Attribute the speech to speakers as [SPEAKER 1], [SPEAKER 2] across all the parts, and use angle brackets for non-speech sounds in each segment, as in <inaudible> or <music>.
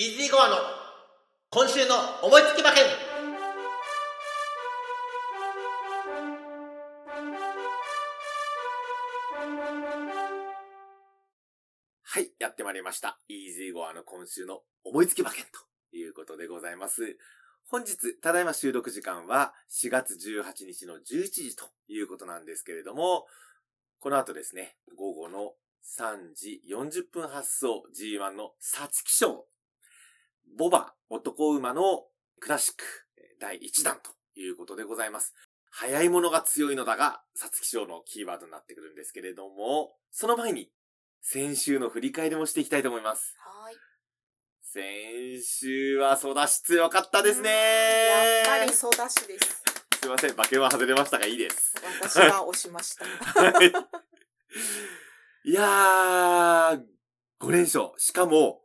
[SPEAKER 1] イージーゴアの今週の思いつき馬券はい、やってまいりました。イージーゴアの今週の思いつき馬券ということでございます。本日、ただいま収録時間は4月18日の11時ということなんですけれども、この後ですね、午後の3時40分発送 G1 の皐月賞。ボバ男馬のクラシック第1弾ということでございます。早いものが強いのだが、皐月賞のキーワードになってくるんですけれども、その前に先週の振り返りもしていきたいと思います。
[SPEAKER 2] はい。
[SPEAKER 1] 先週はソダシ強かったですね
[SPEAKER 2] やっぱりソダシです。
[SPEAKER 1] すいません、馬券は外れましたがいいです。
[SPEAKER 2] 私が押しました。
[SPEAKER 1] はい。いやー、5連勝。しかも、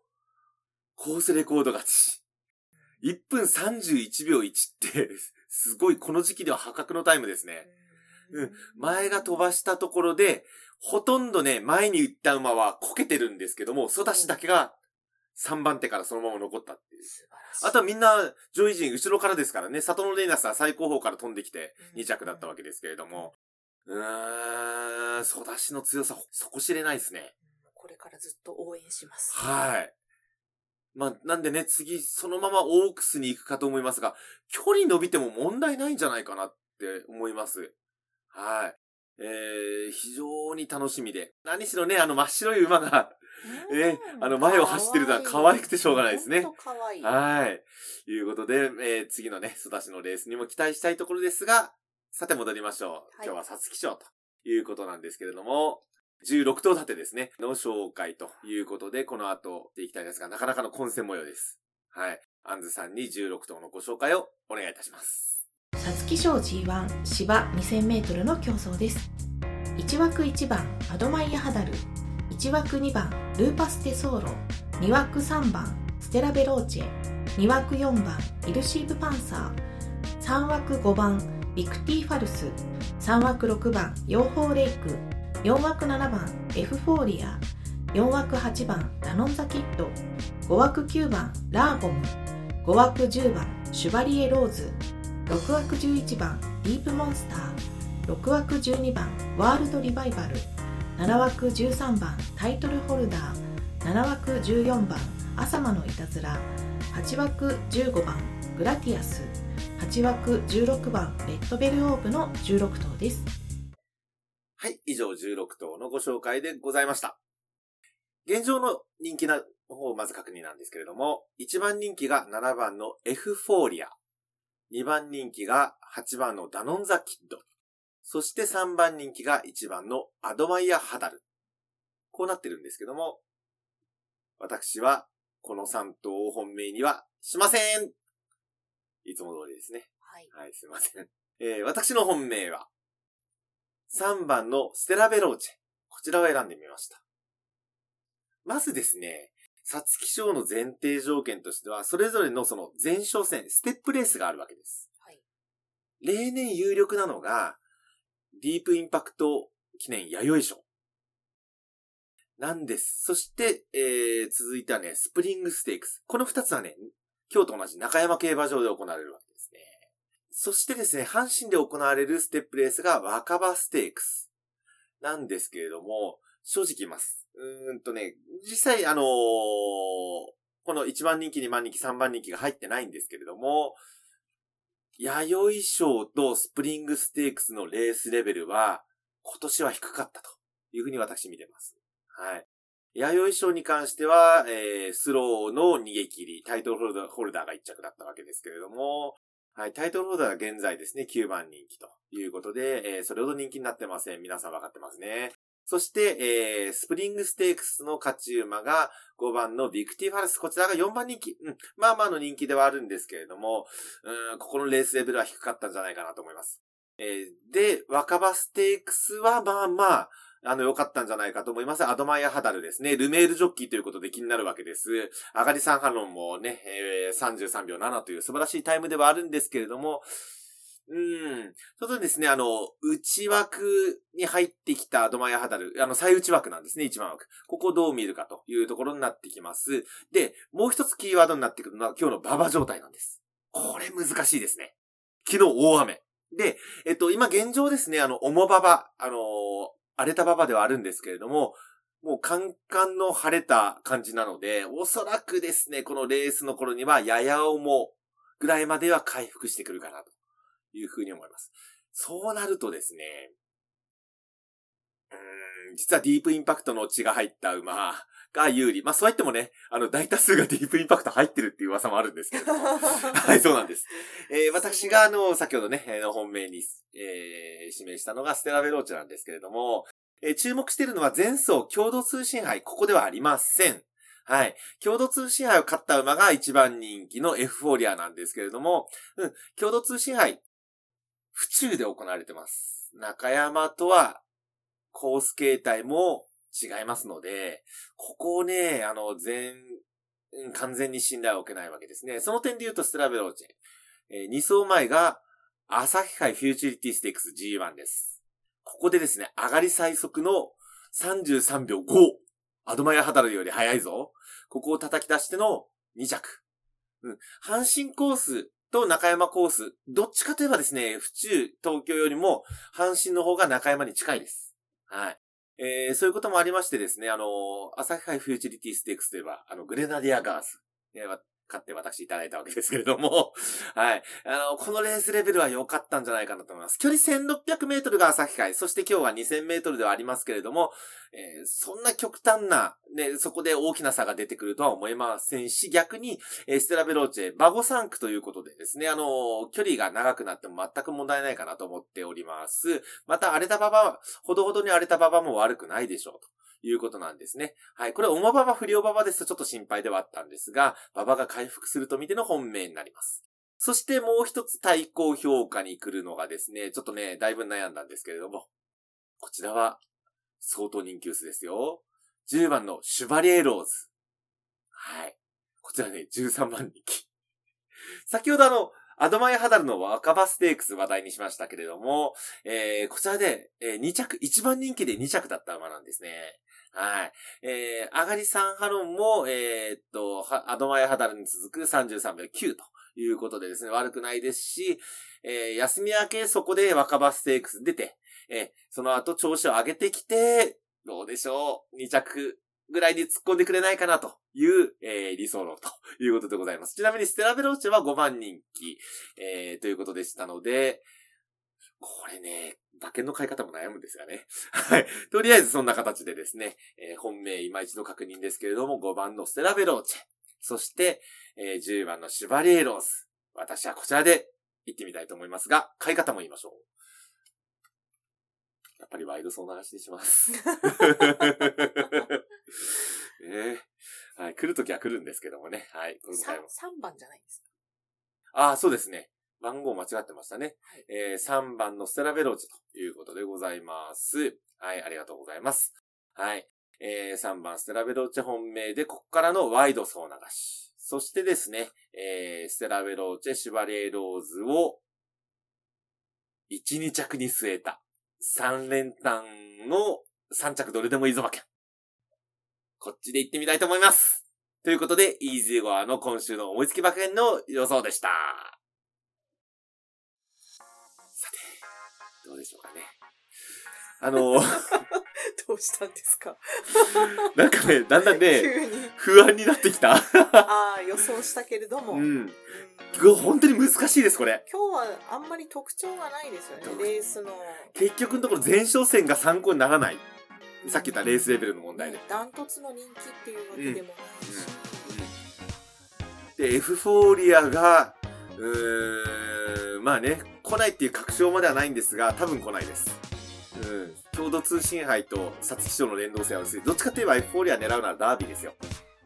[SPEAKER 1] コースレコード勝ち。1分31秒1って、<laughs> すごいこの時期では破格のタイムですね。うん前が飛ばしたところで、ほとんどね、前に行った馬はこけてるんですけども、ソダシだけが3番手からそのまま残ったっていう。
[SPEAKER 2] 素晴らしい。
[SPEAKER 1] あとはみんな、上位陣後ろからですからね、里のレイナスは最高峰から飛んできて
[SPEAKER 2] うん
[SPEAKER 1] 2着だったわけですけれども、うーん、ソダシの強さ、底知れないですね。
[SPEAKER 2] これからずっと応援します。
[SPEAKER 1] はい。まあ、なんでね、次、そのままオークスに行くかと思いますが、距離伸びても問題ないんじゃないかなって思います。はい。えー、非常に楽しみで。何しろね、あの真っ白い馬が、ね
[SPEAKER 2] うん
[SPEAKER 1] あの前を走ってるのは可愛くてしょうがないですね
[SPEAKER 2] 可愛い。
[SPEAKER 1] はい。いうことで、えー次のね、ソダシのレースにも期待したいところですが、さて戻りましょう。
[SPEAKER 2] はい
[SPEAKER 1] 今日は皐月賞ということなんですけれども、16頭立てですね、の紹介ということで、この後していきたいんですが、なかなかの混戦模様です。はい。アンズさんに16頭のご紹介をお願いいたします。
[SPEAKER 3] 皐月賞 G1 芝 2000m の競争です。1枠1番アドマイヤハダル。1枠2番ルーパステソーロ2枠3番ステラベローチェ。2枠4番イルーシヴパンサー。3枠5番ビクティファルス。3枠6番ヨーホーレイク。4枠7番エフフォーリア。4枠8番ダノンザキッド。5枠9番ラーゴム。5枠10番シュバリエローズ。6枠11番ディープモンスター。6枠12番ワールドリバイバル。7枠13番タイトルホルダー。7枠14番朝間のいたずら。8枠15番グラティアス。8枠16番レッドベルオーブの16頭です。
[SPEAKER 1] 以上16頭のご紹介でございました。現状の人気な方をまず確認なんですけれども、1番人気が7番のエフフォーリア。2番人気が8番のダノンザキッド。そして3番人気が1番のアドマイヤハダル。こうなってるんですけども、私はこの3頭を本命にはしませんいつも通りですね。
[SPEAKER 2] はい。
[SPEAKER 1] はい、すいません。えー、私の本命は、3番のステラベローチェ。こちらを選んでみました。まずですね、皐月賞の前提条件としては、それぞれのその前哨戦、ステップレースがあるわけです。
[SPEAKER 2] はい。
[SPEAKER 1] 例年有力なのが、ディープインパクト記念弥生賞。なんです。そして、えー、続いてはね、スプリングステークス。この二つはね、今日と同じ中山競馬場で行われるわけですね。そしてですね、阪神で行われるステップレースが若葉ステークス。なんですけれども、正直言います。うーんとね、実際あのーこの1番人気、2番人気、3番人気が入ってないんですけれども、弥生賞とスプリングステークスのレースレベルは、今年は低かったというふうに私見てます。はい。弥生賞に関しては、えー、スローの逃げ切り、タイトルホルダールダーが1着だったわけですけれども、はい、タイトルホルダーは現在ですね、9番人気ということで、えー、それほど人気になってません。皆さん分かってますね。そして、えー、スプリングステークスの勝ち馬が5番のビクティファルス。こちらが4番人気。うん。まあまあの人気ではあるんですけれども、うん、ここのレースレベルは低かったんじゃないかなと思います。えー、で、若葉ステークスはまあまあ、あの、良かったんじゃないかと思います。アドマイヤハダルですね。ルメールジョッキーということで気になるわけです。アガリサンハロンもね、えー、33秒7という素晴らしいタイムではあるんですけれども、うん。それとですね、あの、内枠に入ってきたアドマイヤハダル、あの、最内枠なんですね、一番枠。ここをどう見るかというところになってきます。で、もう一つキーワードになってくるのは今日の馬場状態なんです。これ難しいですね。昨日大雨。で、えっと、今現状ですね、あの、重馬場、あの荒れた馬場ではあるんですけれども、もうカンカンの晴れた感じなので、おそらくですね、このレースの頃にはやや重ぐらいまでは回復してくるかなというふうに思います。そうなるとですね、うん、実はディープインパクトの血が入った馬が有利。まあそう言ってもね、あの大多数がディープインパクト入ってるっていう噂もあるんですけれども。<laughs> はい、そうなんです。えー私があの、先ほどね、えー本命に、えー指名したのがステラベローチェなんですけれども、えー注目しているのは前走共同通信杯、ここではありません。はい。共同通信杯を勝った馬が一番人気のエフフォーリアなんですけれども、うん、共同通信杯、府中で行われてます。中山とは、コース形態も違いますので、ここをね、あの、全、完全に信頼を受けないわけですね。その点で言うと、ステラベローチェ。えー、2走前が、朝日杯フューチュリティステークス G1 です。ここでですね、上がり最速の33秒5。アドマイヤハダルより速いぞ。ここを叩き出しての2着。うん。阪神コースと中山コース。どっちかといえばですね、府中、東京よりも阪神の方が中山に近いです。はい。えー、そういうこともありましてですね、あの、朝日杯フューチュリティステークスといえば、あの、グレナディアガース。買って私いただいたわけですけれども、<laughs> はい。あの、このレースレベルは良かったんじゃないかなと思います。距離1600メートルが朝日杯、そして今日は2000メートルではありますけれども、えーそんな極端な、ね、そこで大きな差が出てくるとは思いませんし、逆に、えーステラベローチェ、バゴ3区ということでですね、あの、距離が長くなっても全く問題ないかなと思っております。また、荒れた馬場、ほどほどに荒れた馬場も悪くないでしょうと。いうことなんですね。はい。これ、重馬場、不良馬場ですとちょっと心配ではあったんですが、馬場が回復すると見ての本命になります。そしてもう一つ対抗評価に来るのがですね、ちょっとね、だいぶ悩んだんですけれども、こちらは相当人気薄ですよ。10番のシュバリエローズ。はい。こちらね、13番人気。先ほどあの、アドマイハダルの若葉ステークス話題にしましたけれども、えー、こちらで、えー2着、1番人気で2着だった馬なんですね。はい。えー、上がり3ハロンも、えーっと、アドマイハダルに続く33秒9ということでですね、悪くないですし、えー、休み明けそこで若葉ステークス出て、えーその後調子を上げてきて、どうでしょう ?2 着ぐらいに突っ込んでくれないかなという、えー理想論ということでございます。ちなみにステラベローチェは5番人気、えーということでしたので、これね、馬券の買い方も悩むんですがね。<laughs> はい。とりあえずそんな形でですね、えー本命今一度確認ですけれども、5番のステラベローチェ、そして、えー10番のシュバリエローズ。私はこちらで行ってみたいと思いますが、買い方も言いましょう。やっぱりワイドソー流しにします。<laughs> <laughs> ねえはい。来るときは来るんですけどもね。はい。今回も。
[SPEAKER 2] 3番じゃないですか。
[SPEAKER 1] ああ、そうですね。番号間違ってましたね。
[SPEAKER 2] はい
[SPEAKER 1] えー3番のステラベローチェということでございます。はい、ありがとうございます。はい。えー3番ステラベローチェ本命で、ここからのワイド総流し。そしてですね、えーステラベローチェ、シュバレーローズを、1、2着に据えた。3連単の3着どれでもいいぞ馬券。こっちで行ってみたいと思います。ということで、イージーゴアの今週の思いつき馬券の予想でした。さて、どうでしょうかね。あの、<laughs>
[SPEAKER 2] どうしたんですか？<laughs>
[SPEAKER 1] なんかね、だんだんね。<laughs> 不安になってきた。
[SPEAKER 2] ああ、予想したけれども。
[SPEAKER 1] う
[SPEAKER 2] うん
[SPEAKER 1] 本当に難しいです、これ。
[SPEAKER 2] 今日はあんまり特徴がないですよね
[SPEAKER 1] 特、
[SPEAKER 2] レースの。
[SPEAKER 1] 結局のところ前哨戦が参考にならない。さっき言ったレースレベルの問題で。
[SPEAKER 2] ダントツの人気っていうわけでもないし。
[SPEAKER 1] で、エフフォーリアが、うーん、まあね、来ないっていう確証まではないんですが、多分来ないです。うん。共同通信杯と皐月賞の連動性は薄い。どっちかといえばエフフォーリア狙うならダービーですよ。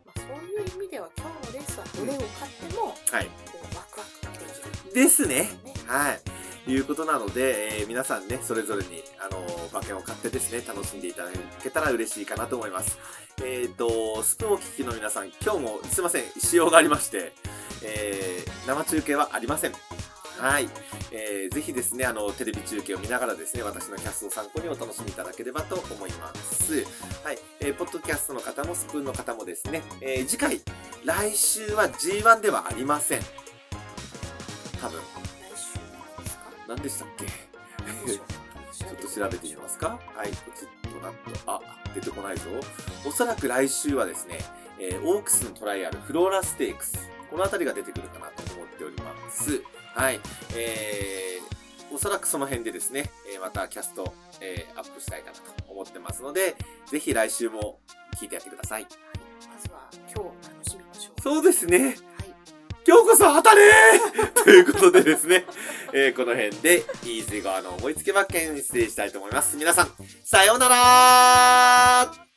[SPEAKER 2] まあ、そういう意味では今日のレースはどれを勝っても、
[SPEAKER 1] はい。
[SPEAKER 2] こうワクワクできる。
[SPEAKER 1] ですね。
[SPEAKER 2] ね
[SPEAKER 1] はい。いうことなので、えー皆さんね、それぞれに、あのー馬券を買ってですね、楽しんでいただけたら嬉しいかなと思います。えっ、と、スプーンを聞きの皆さん、今日もすいません、仕様がありまして、えー生中継はありません。はい。えー、ぜひですね、あの、テレビ中継を見ながらですね、私のキャストを参考にお楽しみいただければと思います。はい。えー、ポッドキャストの方もスプーンの方もですね、えー、次回、来週は G1 ではありません。多分。何でしたっけ？<laughs> ちょっと調べてみますか？はい、ポチッとなっと、あ、出てこないぞ。おそらく来週はですね、えーオークスのトライアル、フローラステークス。このあたりが出てくるかなと思っております。はい。えー、おそらくその辺でですね、えーまたキャスト、えーアップしたいかなと思ってますので、ぜひ来週も聞いてやってください。
[SPEAKER 2] まずは今日を楽しみましょう。
[SPEAKER 1] そうですね。今日こそ当たれということでですね、<laughs> えーこの辺で、イーズイ側の思いつき馬券に失礼したいと思います。皆さん、さようならー。